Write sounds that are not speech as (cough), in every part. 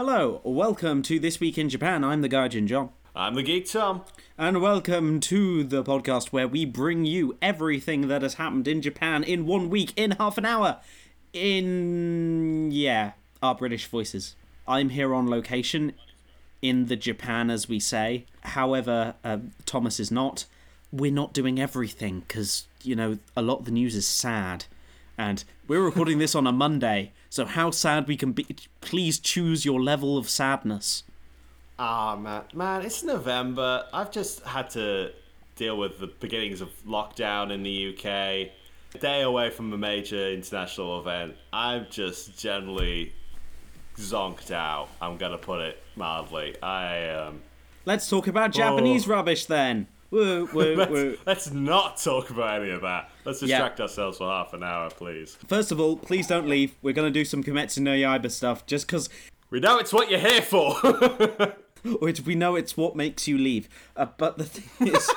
Hello, welcome to This Week in Japan. I'm the Gaijin John. I'm the Geek Tom. And welcome to the podcast where we bring you everything that has happened in Japan in one week, in half an hour. In, yeah, our British voices. I'm here on location in the Japan, as we say. However, uh, Thomas is not. We're not doing everything because, you know, a lot of the news is sad. And we're recording this on a Monday, so how sad we can be. Please choose your level of sadness. Ah, man, man, it's November. I've just had to deal with the beginnings of lockdown in the UK. A day away from a major international event. I'm just generally zonked out. I'm gonna put it mildly. I um. Let's talk about Japanese Oh. rubbish then. Woo, (laughs) woo, Let's, woo. let's not talk about any of that. Let's distract ourselves for half an hour, please. First of all, please don't leave. We're gonna do some Kimetsu no Yaiba stuff, just because We know it's what you're here for. (laughs) which we know it's what makes you leave. Uh, but the thing (laughs) is,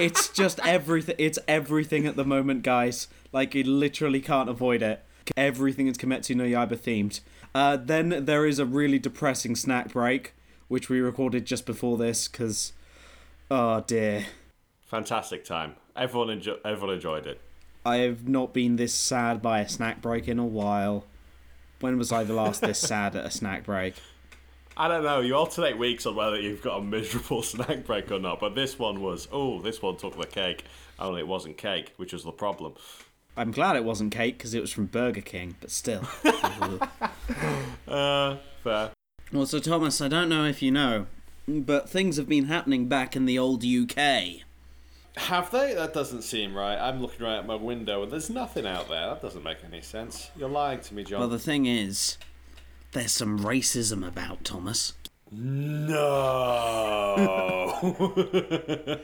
it's just everything. It's everything at the moment, guys. Like you literally can't avoid it. Everything is Kimetsu no Yaiba themed. Uh, then there is a really depressing snack break, which we recorded just before this, because, oh dear, Fantastic time. Everyone enjo- everyone enjoyed it. I have not been this sad by a snack break in a while. When was I the last this (laughs) sad at a snack break? I don't know. You alternate weeks on whether you've got a miserable (laughs) snack break or not. But this one was, oh, this one took the cake. Only it wasn't cake, which was the problem. I'm glad it wasn't cake because it was from Burger King, but still. (laughs) Uh, fair. well, so Thomas, I don't know if you know, but things have been happening back in the old UK. Have they? That doesn't seem right. I'm looking right at my window and there's nothing out there. That doesn't make any sense. You're lying to me, John. Well, the thing is, there's some racism about Thomas. no.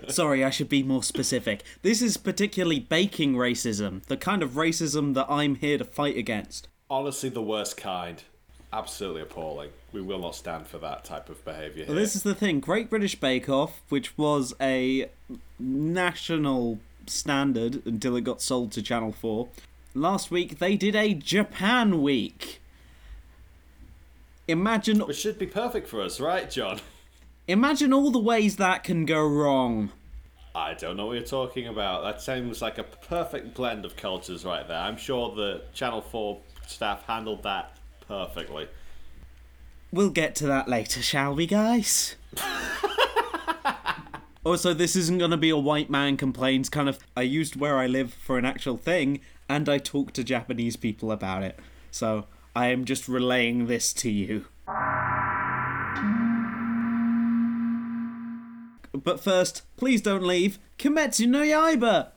(laughs) Sorry, I should be more specific. This is particularly baking racism, the kind of racism that I'm here to fight against. Honestly, the worst kind. Absolutely appalling. We will not stand for that type of behaviour. Well, this is the thing Great British Bake Off, which was a national standard until it got sold to Channel 4, last week they did a Japan week. Imagine, Which should be perfect for us, right, John? imagine all the ways that can go wrong. I don't know what you're talking about. That sounds like a perfect blend of cultures right there. I'm sure the Channel 4 staff handled that perfectly. We'll get to that later, shall we, guys? (laughs) also, this isn't going to be a white man complains kind of. I used where I live for an actual thing, and I talked to Japanese people about it. So, I am just relaying this to you. But first, please don't leave. Kimetsu no Yaiba!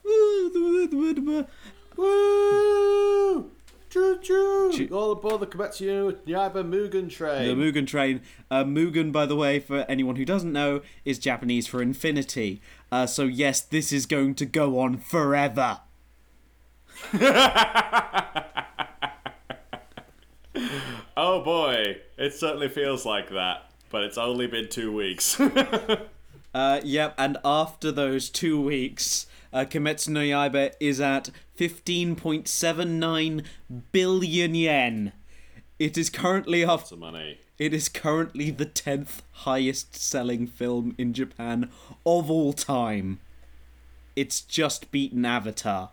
Woo! Choo choo! All aboard the Kimetsu Yaiba Mugen train. The Mugen train. Uh, Mugen, by the way, for anyone who doesn't know, is Japanese for infinity. Uh, so yes, this is going to go on forever. (laughs) oh boy, it certainly feels like that. But it's only been two weeks. (laughs) Uh, yep, and after those two weeks, uh, Kimetsu no Yaiba is at 15.79 billion yen. It is currently off. Money. It is currently the tenth highest selling film in Japan of all time. It's just beaten Avatar.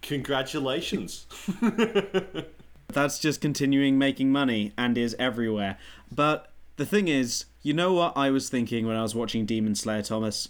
Congratulations. (laughs) That's just continuing making money and is everywhere. But the thing is, you know what I was thinking when I was watching Demon Slayer, Thomas?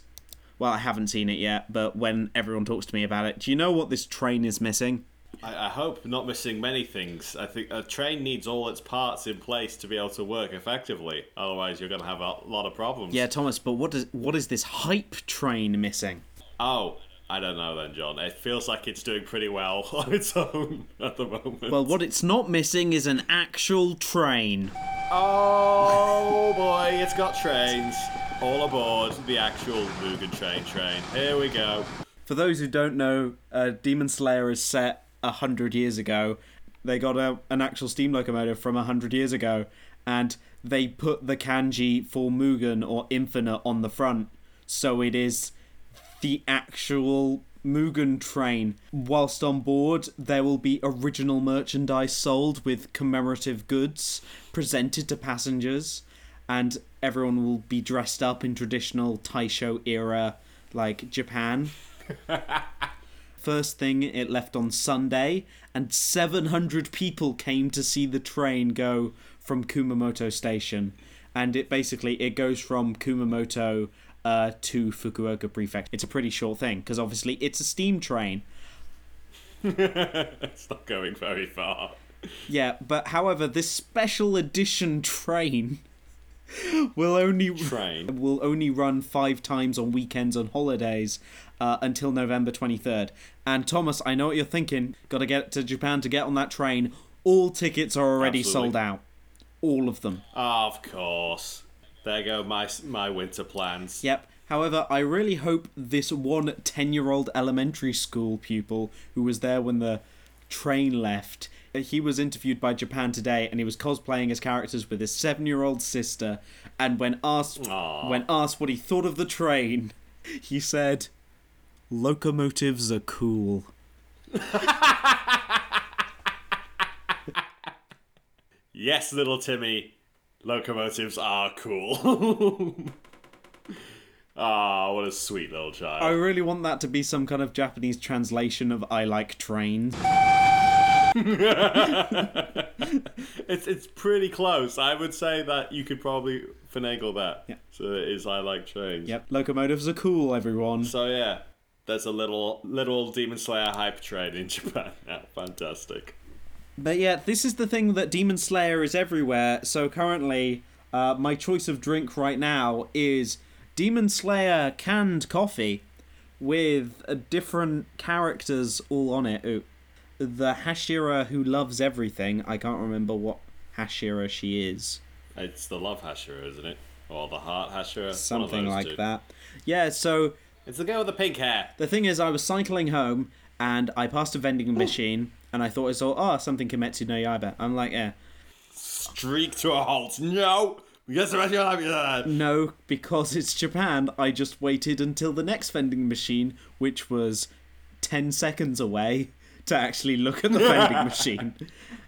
Well, I haven't seen it yet, but when everyone talks to me about it, do you know what this train is missing? I, I hope not missing many things. I think a train needs all its parts in place to be able to work effectively. Otherwise, you're going to have a lot of problems. Yeah, Thomas, but what does what is this hype train missing? Oh, I don't know then, John. It feels like it's doing pretty well (laughs) on its own at the moment. Well, what it's not missing is an actual train. Oh boy, it's got trains. All aboard the actual Mugen Train train. Here we go. For those who don't know, uh, Demon Slayer is set a hundred years ago. They got a, an actual steam locomotive from a hundred years ago, and they put the kanji for Mugen or Infinite on the front, so it is the actual Mugen train. Whilst on board, there will be original merchandise sold with commemorative goods presented to passengers, and everyone will be dressed up in traditional Taisho era, like Japan. (laughs) First thing, it left on Sunday, and 700 people came to see the train go from Kumamoto Station. And it basically it goes from Kumamoto uh, to Fukuoka Prefecture. It's a pretty short thing because obviously it's a steam train. (laughs) it's not going very far. Yeah, but however, this special edition train will only Train. will only run five times on weekends and holidays uh, until November 23rd. And Thomas, I know what you're thinking. Got to get to Japan to get on that train. All tickets are already Absolutely. sold out. All of them. Of course. There go my my winter plans. Yep. However, I really hope this one 10 year old elementary school pupil who was there when the train left. He was interviewed by Japan Today and he was cosplaying as characters with his seven year old sister. And when asked Aw. when asked what he thought of the train, he said, Locomotives are cool. (laughs) Yes, little Timmy. Locomotives are cool. (laughs) Ah, what a sweet little child. I really want that to be some kind of Japanese translation of I like trains. (laughs) It's it's pretty close. I would say that you could probably finagle that. Yeah. So it is I like trains. Yep, locomotives are cool, everyone. So yeah, there's a little little Demon Slayer hype train in (laughs) Japan now. Fantastic. But yeah, this is the thing that Demon Slayer is everywhere. So currently, uh, my choice of drink right now is Demon Slayer canned coffee with uh, different characters all on it. Ooh, the Hashira who loves everything. I can't remember what Hashira she is. It's the love Hashira, isn't it? Or the heart Hashira. Something like two. that. Yeah, so It's the girl with the pink hair. The thing is, I was cycling home and I passed a vending machine and I thought I saw, oh, something Kimetsu no Yaiba. I'm like, yeah. Streak to a halt. No. Yes, the rest of your life, yeah. No, because it's Japan, I just waited until the next vending machine, which was 10 seconds away, to actually look at the (laughs) vending machine.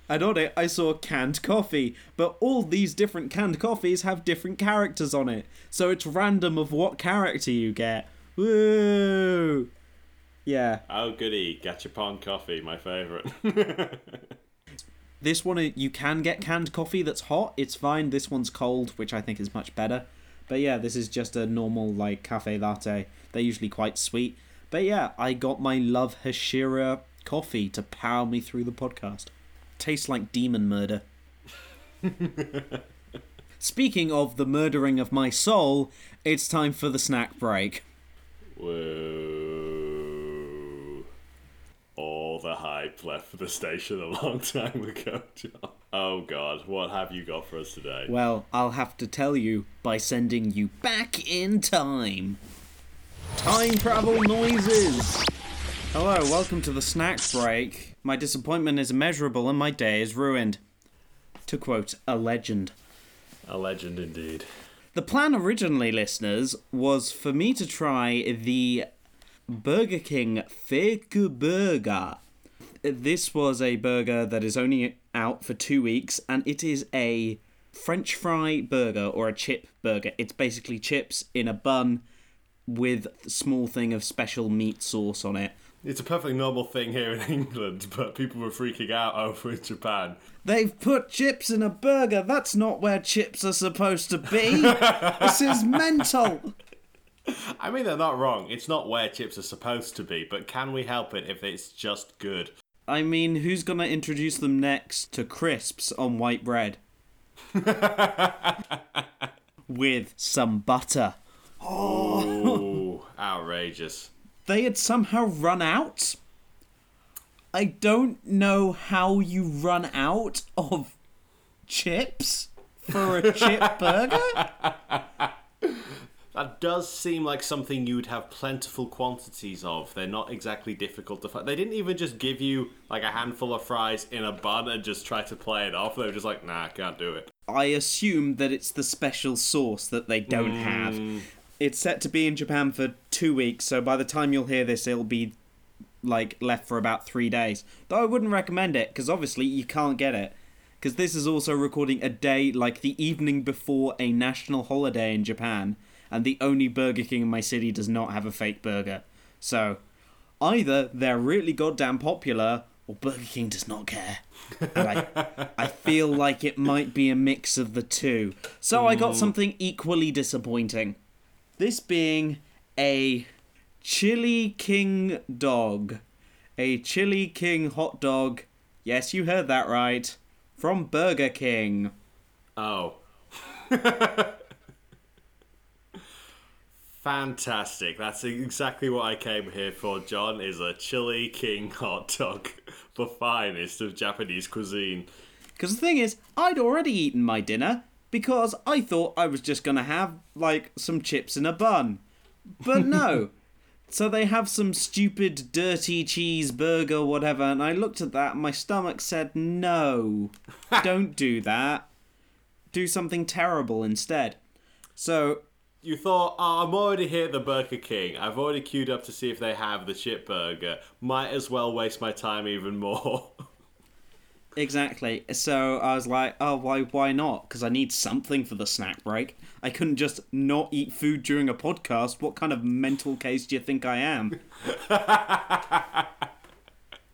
And on it, I saw canned coffee, but all these different canned coffees have different characters on it. So it's random of what character you get. Woo! Yeah. Oh goody, Gachapon coffee, my favorite. (laughs) This one, uh, you can get canned coffee that's hot. It's fine. This one's cold, which I think is much better. But yeah, this is just a normal, like, cafe latte. They're usually quite sweet. But yeah, I got my Love Hashira coffee to power me through the podcast. Tastes like demon murder. (laughs) Speaking of the murdering of my soul, it's time for the snack break. Whoa. All the hype left for the station a long (laughs) time ago, John. Oh god, what have you got for us today? Well, I'll have to tell you by sending you back in time. Time travel noises! Hello, welcome to the snack break. My disappointment is immeasurable and my day is ruined. To quote a legend. A legend indeed. The plan originally, listeners, was for me to try the Burger King Fake Burger. This was a burger that is only out for two weeks, and it is a French fry burger or a chip burger. It's basically chips in a bun with a small thing of special meat sauce on it. It's a perfectly normal thing here in (laughs) England, but people were freaking out over in Japan. They've put chips in a burger. That's not where chips are supposed to be. (laughs) this is mental. I mean, they're not wrong. It's not where chips are supposed to be, but can we help it if it's just good? I mean, who's gonna introduce them next to crisps on white bread? (laughs) With some butter. Ooh, outrageous. They had somehow run out. I don't know how you run out of chips for a chip burger. (laughs) That does seem like something you'd have plentiful quantities of. They're not exactly difficult to find. They didn't even just give you like a handful of fries in a bun and just try to play it off. They were just like, nah, I can't do it. I assume that it's the special sauce that they don't have. Hmm. It's set to be in Japan for two weeks, so by the time you'll hear this, it'll be like left for about three days. Though I wouldn't recommend it because obviously you can't get it. Because this is also recording a day like the evening before a national holiday in Japan, and the only Burger King in my city does not have a fake burger. So either they're really goddamn popular or Burger King does not care. I, I feel like it might be a mix of the two. So I got something equally disappointing. This being a Chili King dog. A Chili King hot dog. Yes, you heard that right. From Burger King. Oh. (laughs) Fantastic. That's exactly what I came here for, John, is a Chili King hot dog. (laughs) The finest of Japanese cuisine. Because the thing is, I'd already eaten my dinner because I thought I was just going to have, like, some chips in a bun. But no. (laughs) so they have some stupid, dirty cheeseburger, whatever, and I looked at that and my stomach said, no, (laughs) don't do that. Do something terrible instead. So You thought, oh, I'm already here at the Burger King. I've already queued up to see if they have the chip burger. Might as well waste my time even more. (laughs) Exactly. So I was like, oh, why, why not? Because I need something for the snack break. I couldn't just not eat food during a podcast. What kind of mental case do you think I am?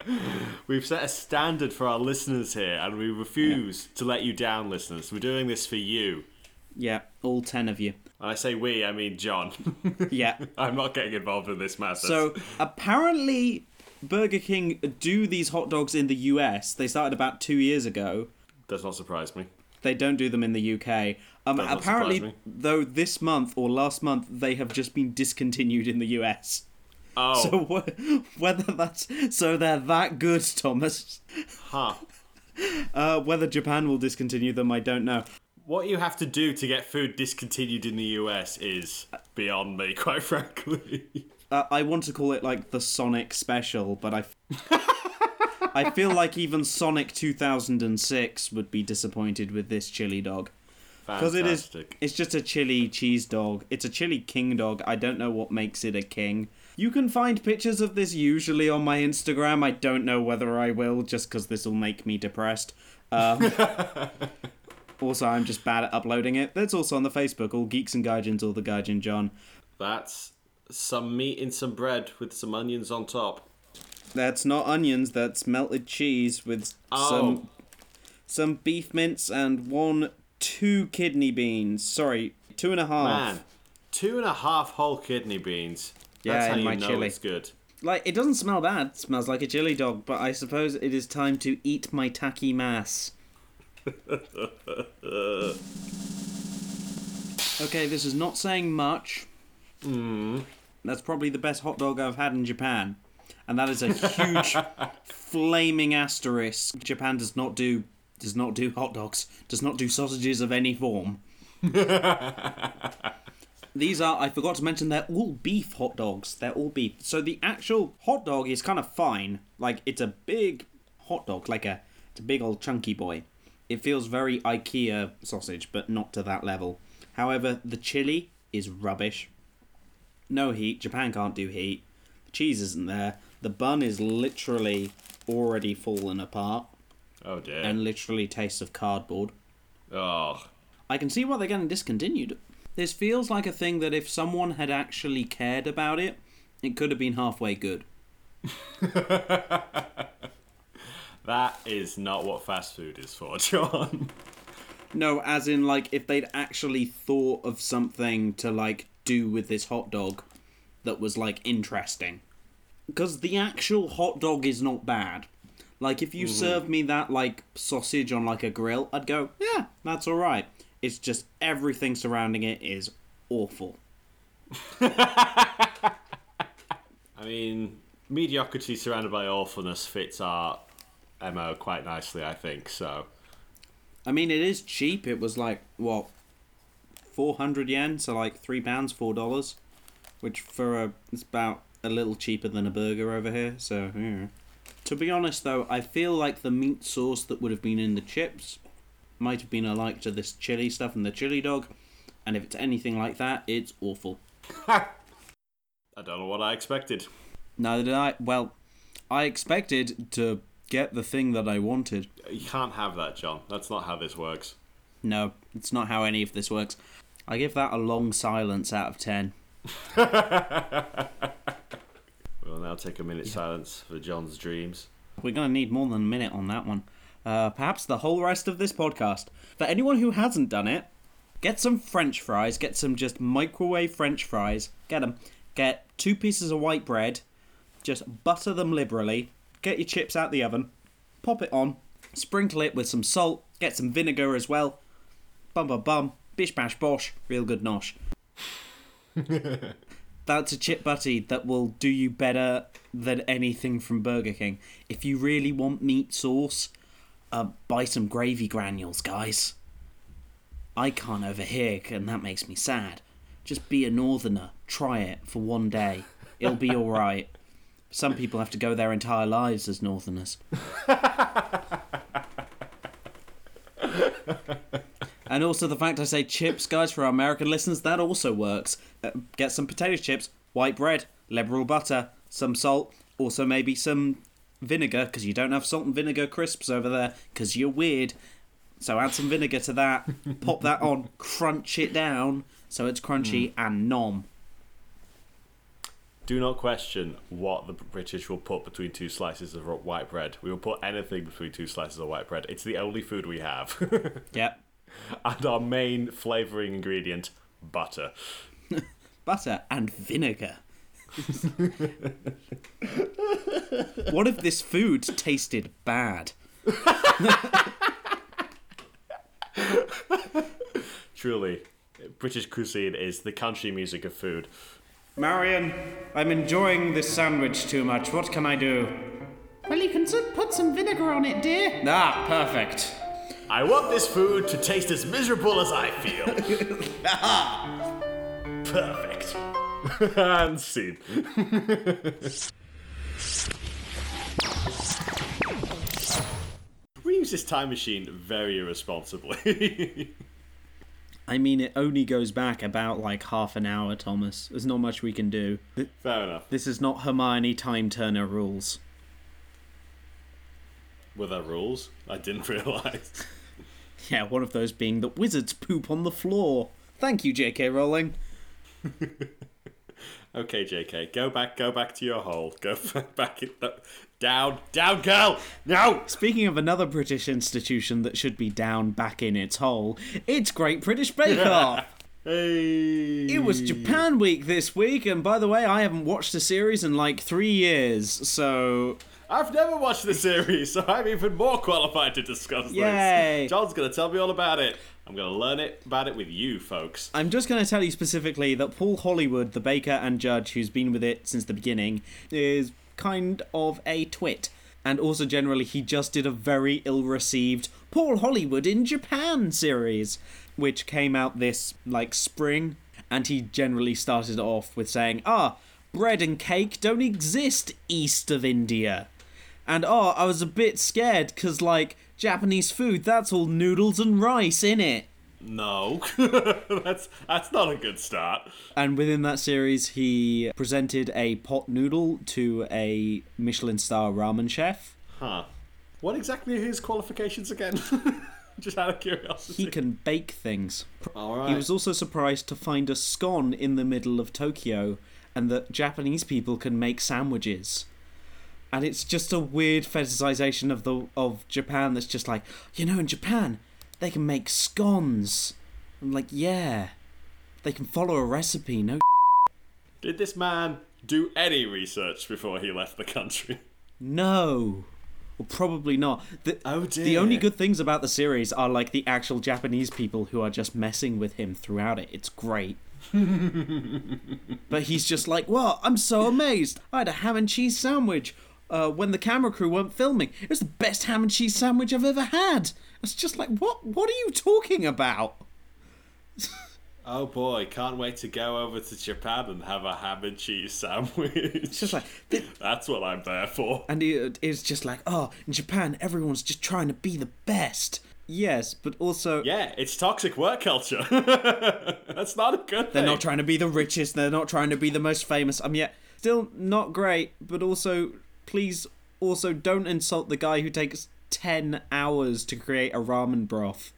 (laughs) We've set a standard for our listeners here, and we refuse to let you down, listeners. We're doing this for you. Yeah, all ten of you. When I say we, I mean John. (laughs) Yeah. (laughs) I'm not getting involved in this matter. So apparently, Burger King do these hot dogs in the US. They started about two years ago. does not surprise me. They don't do them in the UK. Um, apparently, though, this month or last month, they have just been discontinued in the US. Oh, So (laughs) wh- whether that's so they're that good, Thomas. huh. Uh, whether Japan will discontinue them, I don't know. What you have to do to get food discontinued in the US is beyond me, (laughs) quite frankly. Uh, I want to call it like the Sonic special, but I, (laughs) I feel like even Sonic 2006 would be disappointed with this chili dog because it is, it's just a chili cheese dog. It's a chili king dog. I don't know what makes it a king. You can find pictures of this usually on my Instagram. I don't know whether I will, just because this will make me depressed. Um, (laughs) also, I'm just bad at uploading it. That's also on the Facebook, all geeks and gaijins, all the gaijin John. That's some meat in some bread with some onions on top. That's not onions. That's melted cheese with Oh. some some beef mince and one two kidney beans. Sorry, two and a half. Man, two and a half whole kidney beans. That's Yeah, how in you my know chili. it's good. Like it doesn't smell bad. It smells like a chili dog, but I suppose it is time to eat my tacky mass. Okay, this is not saying much. Hmm. That's probably the best hot dog I've had in Japan. And that is a huge (laughs) flaming asterisk. Japan does not do does not do hot dogs, does not do sausages of any form. (laughs) These are, I forgot to mention, they're all beef hot dogs. They're all beef. So the actual hot dog is kind of fine. Like, it's a big hot dog, like a, it's a big old chunky boy. It feels very IKEA sausage, but not to that level. However, the chili is rubbish. No heat. Japan can't do heat. The cheese isn't there. The bun is literally already fallen apart Oh dear. and literally tastes of cardboard. oh. I can see why they're getting discontinued. This feels like a thing that if someone had actually cared about it, it could have been halfway good. (laughs) That is not what fast food is for, (laughs) John. No, as in like if they'd actually thought of something to like do with this hot dog that was like interesting. Because the actual hot dog is not bad. Like if you mm-hmm. served me that like sausage on like a grill, I'd go, yeah, that's all right. It's just everything surrounding it is awful. (laughs) I mean, mediocrity surrounded by awfulness fits our MO quite nicely, I think, so. I mean, it is cheap. It was like what, four hundred yen, so like three pounds, four dollars, which for a it's about a little cheaper than a burger over here. So yeah. To be honest, though, I feel like the meat sauce that would have been in the chips might have been alike to this chili stuff in the chili dog, and if it's anything like that, it's awful. I don't know what I expected. Neither did I. Well, I expected to get the thing that I wanted. You can't have that, John. That's not how this works. No, it's not how any of this works. I give that a long silence out of 10. (laughs) We'll now take a minute silence for John's dreams. We're going to need more than a minute on that one. Uh, perhaps the whole rest of this podcast. For anyone who hasn't done it, get some French fries. Get some just microwave French fries. Get them. Get two pieces of white bread. Just butter them liberally. Get your chips out the oven. Pop it on. Sprinkle it with some salt. Get some vinegar as well. Bum bum bum. Bish bash bosh. Real good nosh. (laughs) That's a chip butty that will do you better than anything from Burger King. If you really want meat sauce, uh, buy some gravy granules, guys. I can't overhear, and that makes me sad. Just be a northerner. Try it for one day. It'll be alright. Some people have to go their entire lives as northerners. And also the fact I say chips, guys, for our American listeners, that also works. Uh, get some potato chips, white bread, liberal butter, some salt, also maybe some vinegar, because you don't have salt and vinegar crisps over there, because you're weird. So add some vinegar to that, pop that on, crunch it down so it's crunchy and nom. Do not question what the British will put between two slices of white bread. We will put anything between two slices of white bread. It's the only food we have. (laughs) Yep. and our main flavouring ingredient, butter. (laughs) Butter and vinegar. what if this food tasted bad? Truly, British cuisine is the country music of food. Marion, I'm enjoying this sandwich too much. What can I do? Well, you can put some vinegar on it, dear. Ah, perfect. I want this food to taste as miserable as I feel. (laughs) (laughs) Perfect. (laughs) and scene. we use this time machine very irresponsibly. I mean, it only goes back about like half an hour, Thomas. There's not much we can do. Fair enough. This is not Hermione Time Turner rules. Were there rules? I didn't (laughs) realise. Yeah, one of those being that wizards poop on the floor. Thank you, J.K. Rowling. (laughs) Okay, JK, go back, go back to your hole. Go (laughs) back, in, the, down, down, girl. No. Speaking of another British institution that should be down back in its hole, it's Great British Bake (laughs) Off. Hey. It was Japan Week this week, and by the way, I haven't watched a series in like three years, so I've never watched the series, so I'm even more qualified to discuss Yay. this. John's gonna tell me all about it. I'm gonna learn it about it with you, folks. I'm just going to tell you specifically that Paul Hollywood, the baker and judge who's been with it since the beginning, is kind of a twit. And also, generally, he just did a very ill received Paul Hollywood in Japan series, which came out this, like, spring. And he generally started off with saying, Ah, bread and cake don't exist east of India. And oh, I was a bit scared because, like, Japanese food, that's all noodles and rice in it. No, (laughs) that's that's not a good start. And within that series, he presented a pot noodle to a Michelin star ramen chef. Huh? What exactly are his qualifications again? (laughs) Just out of curiosity. He can bake things. All right. He was also surprised to find a scone in the middle of Tokyo and that Japanese people can make sandwiches. And it's just a weird fetishization of the of Japan that's just like, you know, in Japan, they can make scones. I'm like, yeah. They can follow a recipe, no (laughs) Did this man do any research before he left the country? No. Well, probably not. The, Oh, The only good things about the series are like the actual Japanese people who are just messing with him throughout it. It's great. (laughs) but he's just like, "Well, I'm so amazed. I had a ham and cheese sandwich uh, when the camera crew weren't filming. It was the best ham and cheese sandwich I've ever had." It's just like, "What? What are you talking about?" (laughs) Oh boy, can't wait to go over to Japan and have a ham and cheese sandwich. It's just like, (laughs) th- That's what I'm there for. and it, it's just like, "Oh, in Japan, everyone's just trying to be the best." Yes, but also Yeah, it's toxic work culture. (laughs) That's not a good thing. They're not trying to be the richest. They're not trying to be the most famous. I mean, yeah, still not great, but also, please Also, don't insult the guy who takes 10 hours to create a ramen broth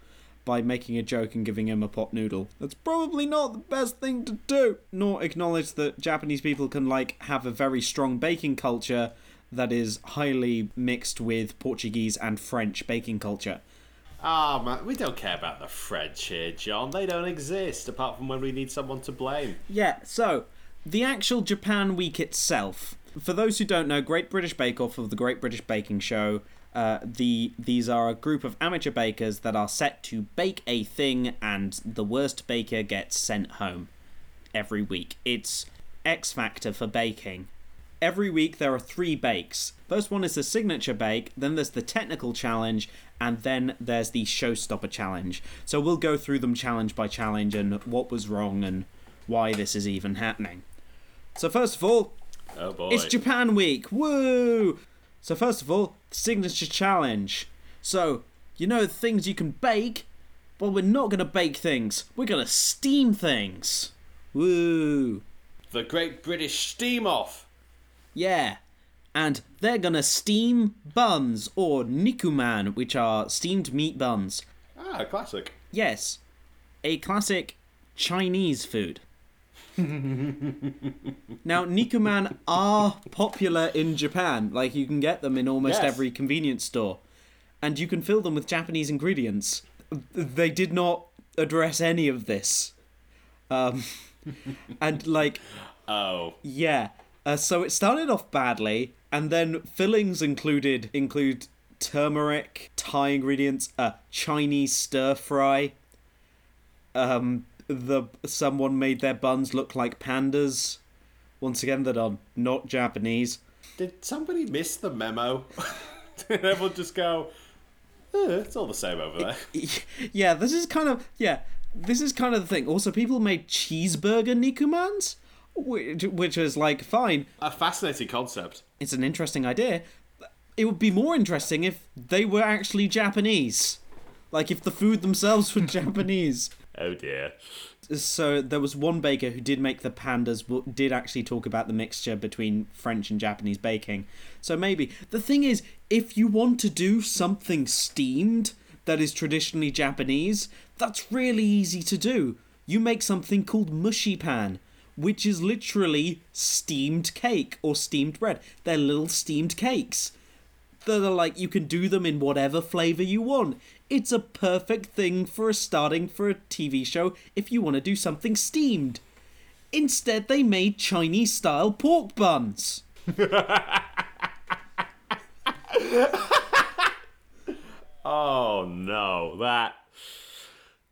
by making a joke and giving him a pot noodle. That's probably not the best thing to do. Nor acknowledge that Japanese people can, like, have a very strong baking culture that is highly mixed with Portuguese and French baking culture. Ah, man, we don't care about the French here, John. They don't exist, apart from when we need someone to blame. Yeah, so the actual Japan Week itself. For those who don't know, Great British Bake Off of the Great British Baking Show. Uh, the these are a group of amateur bakers that are set to bake a thing, and the worst baker gets sent home every week. It's X Factor for baking. Every week there are three bakes. First one is the signature bake, then there's the technical challenge, and then there's the showstopper challenge. So we'll go through them challenge by challenge and what was wrong and why this is even happening. So first of all, Oh boy. it's Japan Week. Woo! So first of all, signature challenge. So, you know the things you can bake? Well, we're not going to bake things. We're going to steam things. Woo! the Great British Steam Off. Yeah. And they're gonna steam buns, or nikuman, which are steamed meat buns. Ah, classic. Yes, a classic Chinese food. (laughs) now, nikuman are popular in Japan. Like, you can get them in almost Yes. every convenience store. And you can fill them with Japanese ingredients. They did not address any of this. Um, (laughs) and, like, Oh. yeah. Uh, so it started off badly, and then fillings included include turmeric, Thai ingredients, a Chinese stir fry. Um, the someone made their buns look like pandas. Once again, that are not Japanese. Did somebody miss the memo? (laughs) Did everyone just go, eh, it's all the same over there? (laughs) yeah, this is kind of yeah. This is kind of the thing. Also, people made cheeseburger nikumans, which which is like fine. A fascinating concept. it's an interesting idea. It would be more interesting if they were actually Japanese. Like if the food themselves were (laughs) Japanese. Oh dear. So there was one baker who did make the pandas, did actually talk about the mixture between French and Japanese baking. So maybe. The thing is, if you want to do something steamed that is traditionally Japanese, that's really easy to do. You make something called mushi pan, which is literally steamed cake or steamed bread. They're little steamed cakes that are like you can do them in whatever flavor you want. It's a perfect thing for a starting for a TV show if you want to do something steamed. Instead, they made Chinese style pork buns. (laughs) Oh no, that.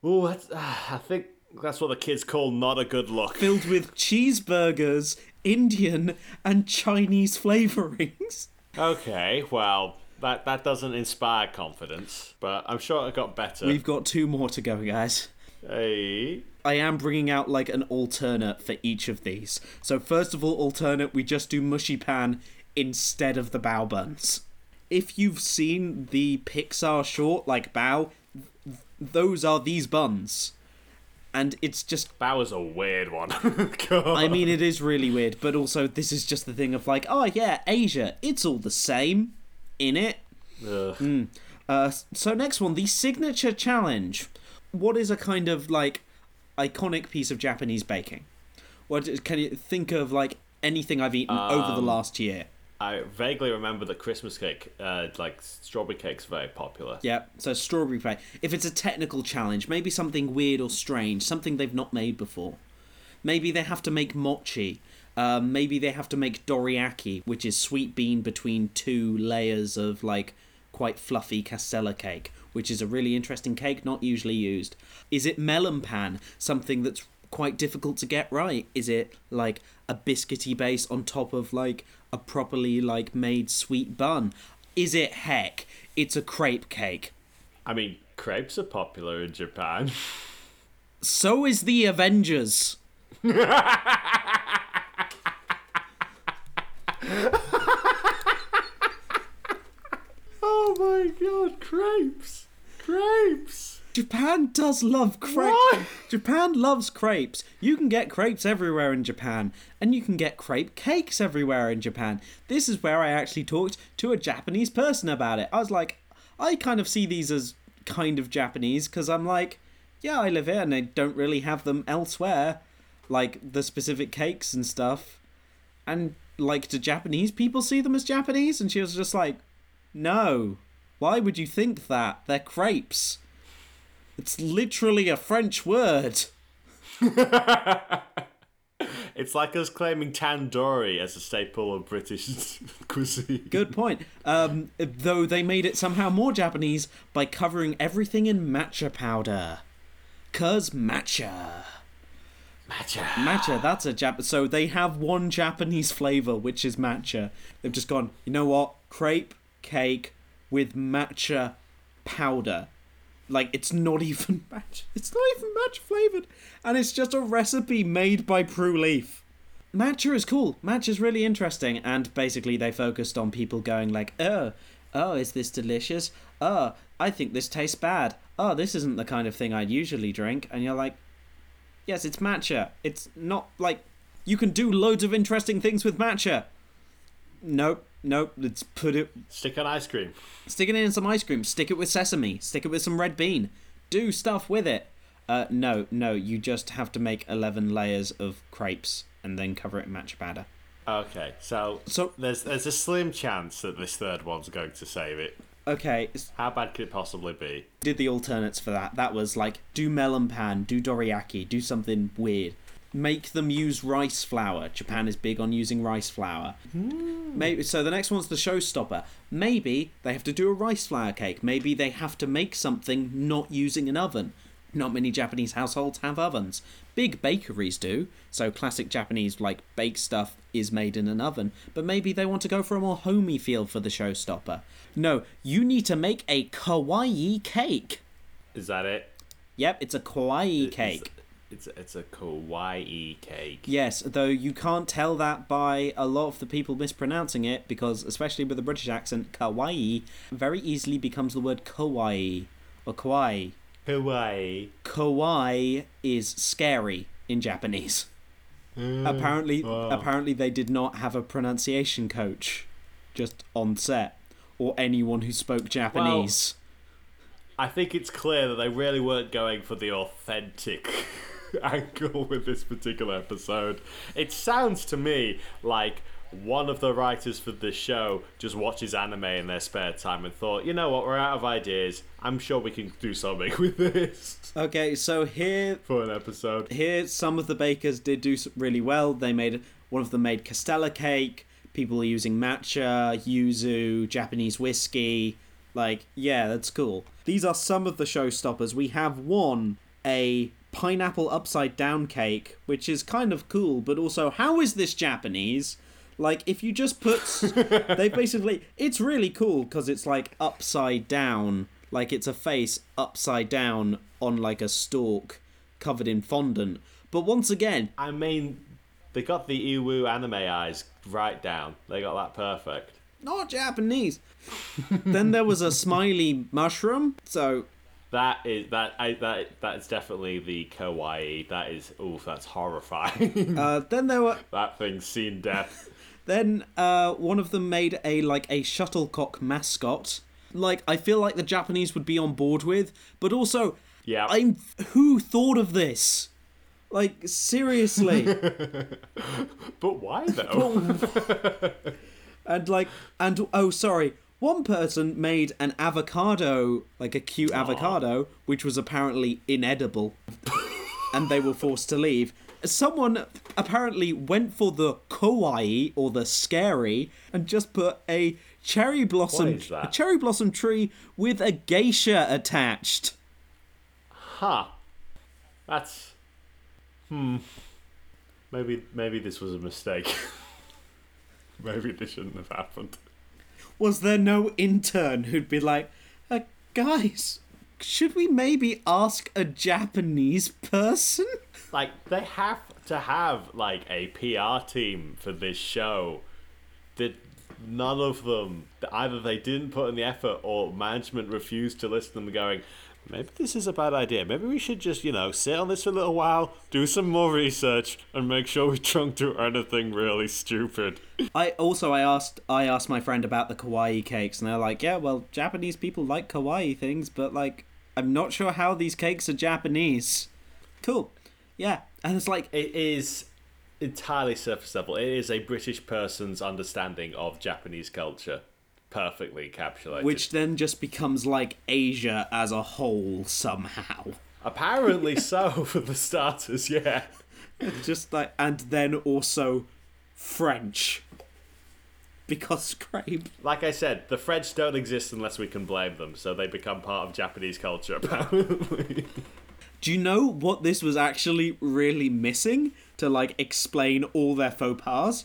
Oh, that's. ah, I think that's what the kids call not a good look. filled with cheeseburgers, Indian, and Chinese flavorings. Okay, well, that that doesn't inspire confidence, but I'm sure it got better. We've got two more to go, guys. Hey. I am bringing out like an alternate for each of these. So first of all, alternate, we just do mushi pan instead of the bao buns. If you've seen the Pixar short like Bao, th- those are these buns. And it's just That was a weird one. (laughs) I mean it is really weird, but also this is just the thing of like, oh yeah, Asia, it's all the same in it. Ugh. Uh, so next one, the signature challenge. What is a kind of like iconic piece of Japanese baking? What can you think of like anything I've eaten over the last year? I vaguely remember that Christmas cake, uh, like strawberry cake's very popular. Yeah, so strawberry pie. If it's a technical challenge, maybe something weird or strange, something they've not made before. Maybe they have to make mochi. Um, maybe they have to make dorayaki, which is sweet bean between two layers of like quite fluffy castella cake, which is a really interesting cake, not usually used. Is it melon pan, something that's quite difficult to get right? Is it like a biscuity base on top of like a properly like made sweet bun? Is it heck? It's a crepe cake. I mean, crepes are popular in Japan. So is the Avengers. (laughs) oh my god, crepes! Japan does love crepes. What? Japan loves crepes. You can get crepes everywhere in Japan, and you can get crepe cakes everywhere in Japan. This is where I actually talked to a Japanese person about it. I was like, I kind of see these as kind of Japanese because I'm like, yeah, I live here and they don't really have them elsewhere, like the specific cakes and stuff. And like, do Japanese people see them as Japanese? And she was just like, no. Why would you think that? They're crepes. It's literally a French word. (laughs) It's like us claiming tandoori as a staple of British (laughs) cuisine. Good point. Um, though they made it somehow more Japanese by covering everything in matcha powder. Cause matcha. Matcha. Matcha, that's a Jap. So they have one Japanese flavor, which is matcha. They've just gone, you know what? Crepe cake with matcha powder. Like it's not (laughs) even match It's not even match flavored, and it's just a recipe made by Prue Leith. Matcha is cool. Matcha is really interesting, and basically they focused on people going like, oh, oh, is this delicious? Oh, I think this tastes bad. Oh, this isn't the kind of thing I'd usually drink, and you're like, Yes, it's matcha. It's not like you can do loads of interesting things with matcha. Nope, nope. Let's put it. Stick on ice cream. Stick it in some ice cream. Stick it with sesame. Stick it with some red bean. Do stuff with it. Uh, no, no. You just have to make eleven layers of crepes and then cover it in matcha batter. Okay, so So- there's there's a slim chance that this third one's going to save it. Okay, How bad could it possibly be? did the alternates for that. That was like do melon pan, do dorayaki, do something weird. Make them use rice flour. Japan is big on using rice flour. Hmm. Maybe so. The next one's the showstopper. Maybe they have to do a rice flour cake. Maybe they have to make something not using an oven. Not many Japanese households have ovens. Big bakeries do. So classic Japanese like baked stuff is made in an oven. But maybe they want to go for a more homey feel for the showstopper. No, you need to make a kawaii cake. Is that it? Yep, it's a kawaii Is- It's it's a kawaii cake. Yes, though you can't tell that by a lot of the people mispronouncing it because, especially with a British accent, kawaii very easily becomes the word kawaii or kawaii. Kawaii. Kowai is scary in Japanese. Mm, apparently, wow. apparently they did not have a pronunciation coach just on set or anyone who spoke Japanese. I think it's clear that they really weren't going for the authentic (laughs) (laughs) angle with this particular episode. It sounds to me like one of the writers for the show just watches anime in their spare time and thought, you know what, we're out of ideas. I'm sure we can do something (laughs) with this. Okay, so here for an episode. here some of the bakers did do really well. They made one of them made castella cake. People are using matcha yuzu japanese whiskey. Like yeah that's cool. These are some of the showstoppers. We have one a pineapple upside down cake which is kind of cool but also how is this japanese? Like if you just put (laughs) they basically it's really cool because it's like upside down. Like it's a face upside down on like a stalk covered in fondant. But once again I mean, they got the Iwu anime eyes right down. They got that perfect. not japanese. Then there was a smiley mushroom. So That is that I that that is definitely the kawaii. That is oof, that's horrifying. (laughs) uh, then there were (laughs) that thing's seen death. (laughs) Then uh, one of them made a like a shuttlecock mascot. Like I feel like the Japanese would be on board with, but also Yeah. I'm who thought of this? Like seriously. But why though? and like and oh sorry, one person made an avocado, like a cute avocado, which was apparently inedible. and they were forced to leave. Someone apparently went for the kowai or the scary and just put a cherry blossom What is that? a cherry blossom tree with a geisha attached. huh. That's hmm. Maybe maybe this was a mistake. (laughs) maybe this shouldn't have happened. Was there no intern who'd be like, uh, guys, should we maybe ask a Japanese person? Like they have to have like a PR team for this show. That none of them either they didn't put in the effort or management refused to listen to them going, maybe this is a bad idea. Maybe we should just, you know, sit on this for a little while, do some more research, and make sure we don't do anything really stupid. I also I asked I asked my friend about the kawaii cakes, and they're like, yeah, well, Japanese people like kawaii things, but like, I'm not sure how these cakes are Japanese. Cool, yeah, and it's like It is entirely surface level. It is a British person's understanding of Japanese culture, perfectly encapsulated. which then just becomes like Asia as a whole somehow. apparently (laughs) so for the starters, yeah. just like and then also French. Because crepe. Like I said, the French don't exist unless we can blame them, so they become part of Japanese culture, apparently. (laughs) Do you know what this was actually really missing to like explain all their faux pas?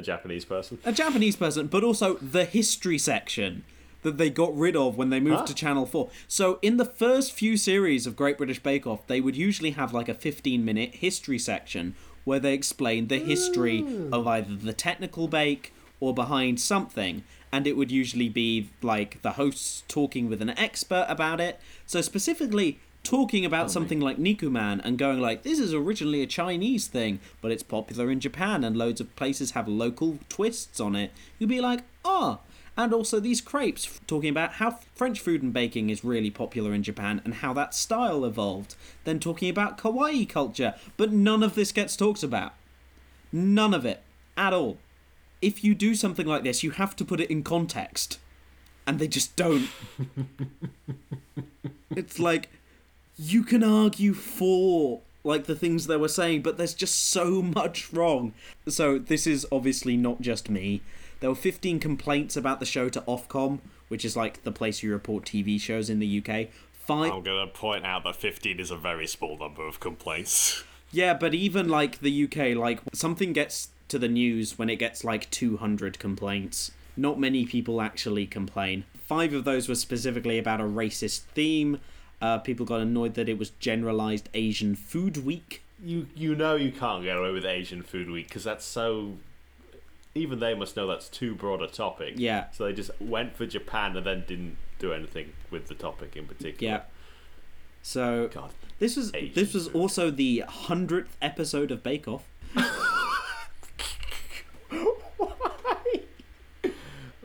A Japanese person. A Japanese person, but also the history section that they got rid of when they moved Ah. to Channel 4. So in the first few series of Great British Bake Off, they would usually have like a 15 minute history section where they explained the history of either the technical bake or behind something. And it would usually be like the hosts talking with an expert about it. So specifically talking about something like Nikuman and going like this is originally a Chinese thing, but it's popular in Japan and loads of places have local twists on it. You'd be like, "Ah, and also these crepes talking about how French food and baking is really popular in Japan and how that style evolved. Then talking about kawaii culture, but none of this gets talked about. None of it at all. If you do something like this, you have to put it in context. And they just don't. (laughs) it's like you can argue for like the things they were saying, but there's just so much wrong. So this is obviously not just me. There were 15 complaints about the show to Ofcom, which is like the place you report TV shows in the UK. Five, I'm gonna point out that 15 is a very small number of complaints. yeah, but even like the UK, like something gets to the news when it gets like 200 complaints. Not many people actually complain. Five of those were specifically about a racist theme. Uh, people got annoyed that it was generalized Asian Food Week. You you know you can't get away with Asian Food Week because that's so. Even they must know that's too broad a topic. Yeah. So they just went for Japan and then didn't do anything with the topic in particular. Yeah. So God. this was Asian this was food. also the hundredth episode of Bake Off. Why? (laughs)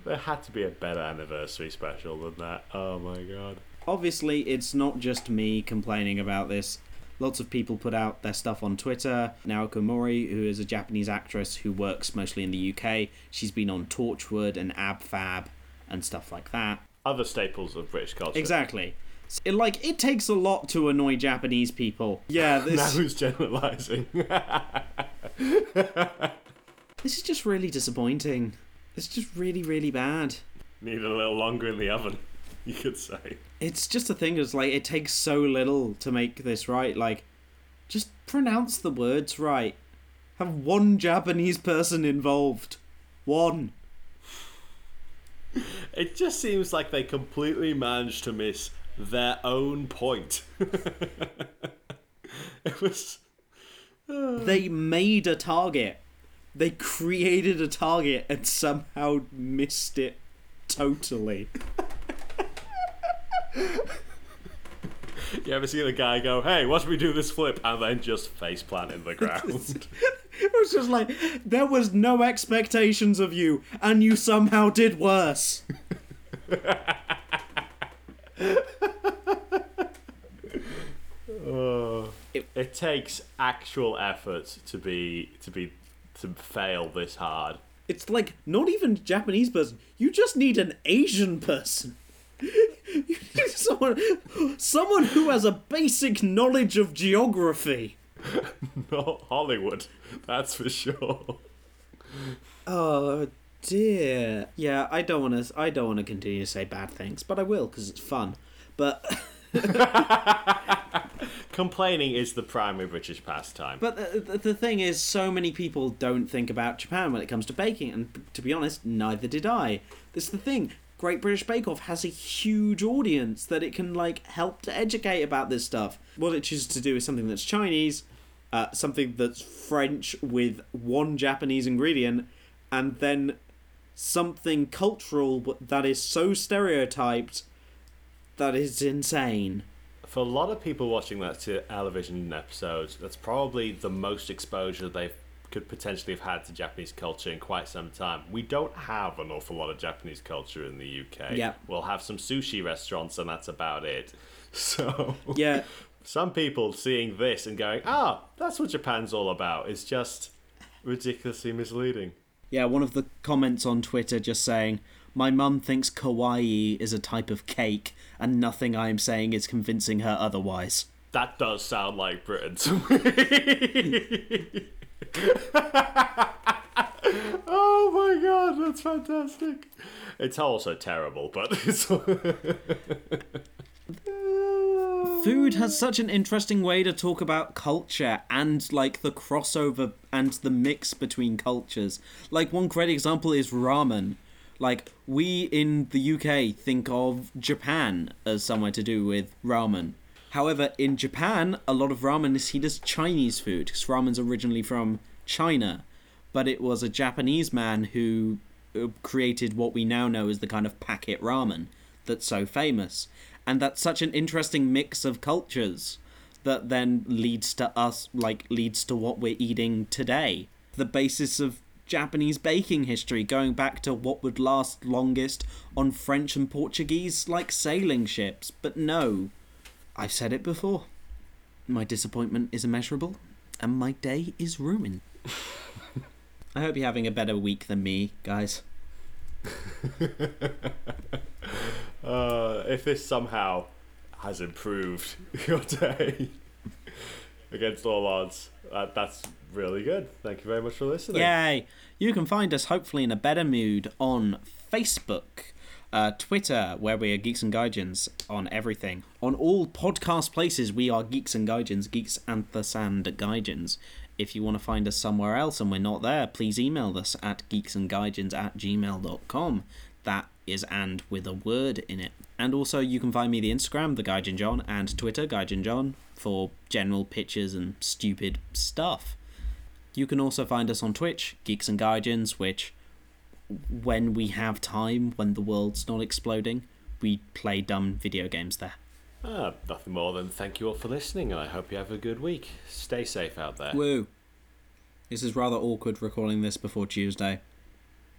There had to be a better anniversary special than that. Oh my god. Obviously, it's not just me complaining about this. Lots of people put out their stuff on Twitter. Naoko Mori, who is a Japanese actress who works mostly in the UK, she's been on Torchwood and Ab Fab and stuff like that. Other staples of British culture. Exactly. It, like it takes a lot to annoy Japanese people. Yeah, (laughs) Now who's generalising? (laughs) this is just really disappointing. It's just really really bad. Need a little longer in the oven, you could say. It's just a thing is like it takes so little to make this right like just pronounce the words right. Have one japanese person involved. One. (sighs) It just seems like they completely managed to miss their own point. (laughs) it was. Uh. they made a target. They created a target and somehow missed it totally (laughs) You ever see the guy go, hey, watch me do this flip, and then just face plant in the (laughs) ground? it was just like there was no expectations of you and you somehow did worse (laughs) Oh. it takes actual effort to be to be to fail this hard. It's like not even Japanese person. You just need an Asian person. You (laughs) need someone, someone who has a basic knowledge of geography. (laughs) Not Hollywood, that's for sure. Oh dear. Yeah, I don't want to. I don't want to continue to say bad things, but I will because it's fun. But (laughs) Complaining is the primary British pastime. but the, the, the thing is, so many people don't think about Japan when it comes to baking, and to be honest, neither did I. This is the thing. Great British Bake Off has a huge audience that it can like help to educate about this stuff. What it chooses to do is something that's Chinese, uh, something that's French with one Japanese ingredient, and then something cultural that is so stereotyped that is insane. for a lot of people watching that television episode, that's probably the most exposure they could potentially have had to Japanese culture in quite some time. We don't have an awful lot of Japanese culture in the UK. Yeah. We'll have some sushi restaurants, and that's about it. (laughs) So Yeah, some people seeing this and going, "Ah, that's what Japan's all about," is just ridiculously misleading. yeah. One of the comments on Twitter just saying, "My mum thinks kawaii is a type of cake, and nothing I am saying is convincing her otherwise." That does sound like Britain to me. (laughs) (laughs) oh my god, that's fantastic. It's also terrible, but it's. (laughs) Food has such an interesting way to talk about culture and like the crossover and the mix between cultures. Like one great example is ramen. Like we in the UK think of Japan as somewhere to do with ramen. However, in Japan, a lot of ramen is seen as Chinese food because ramen's originally from China, but it was a Japanese man who uh, created what we now know as the kind of packet ramen that's so famous. And that's such an interesting mix of cultures that then leads to us, like, leads to what we're eating today. The basis of Japanese baking history, going back to what would last longest on French and Portuguese, like sailing ships. But no, I've said it before. My disappointment is immeasurable, and my day is ruined. (laughs) I hope you're having a better week than me, guys. (laughs) uh, if this somehow has improved (laughs) your day against all odds, uh, that's really good. Thank you very much for listening. Yay! You can find us hopefully in a better mood on Facebook, uh, Twitter, where we are Geeks and Gaijins on everything. On all podcast places, we are Geeks and Gaijins, Geeks and the Sand Gaijins. If you want to find us somewhere else and we're not there, please email us at geeksandgaijins at gmail.com. That is and with a word in it. And also, you can find me the Instagram, the Gaijin John, and Twitter, Gaijin John, for general pictures and stupid stuff. You can also find us on Twitch, Geeks and Gaijins, which, when we have time, when the world's not exploding, we play dumb video games there. Ah, nothing more than thank you all for listening, and I hope you have a good week. Stay safe out there. Woo! This is rather awkward recording this before Tuesday.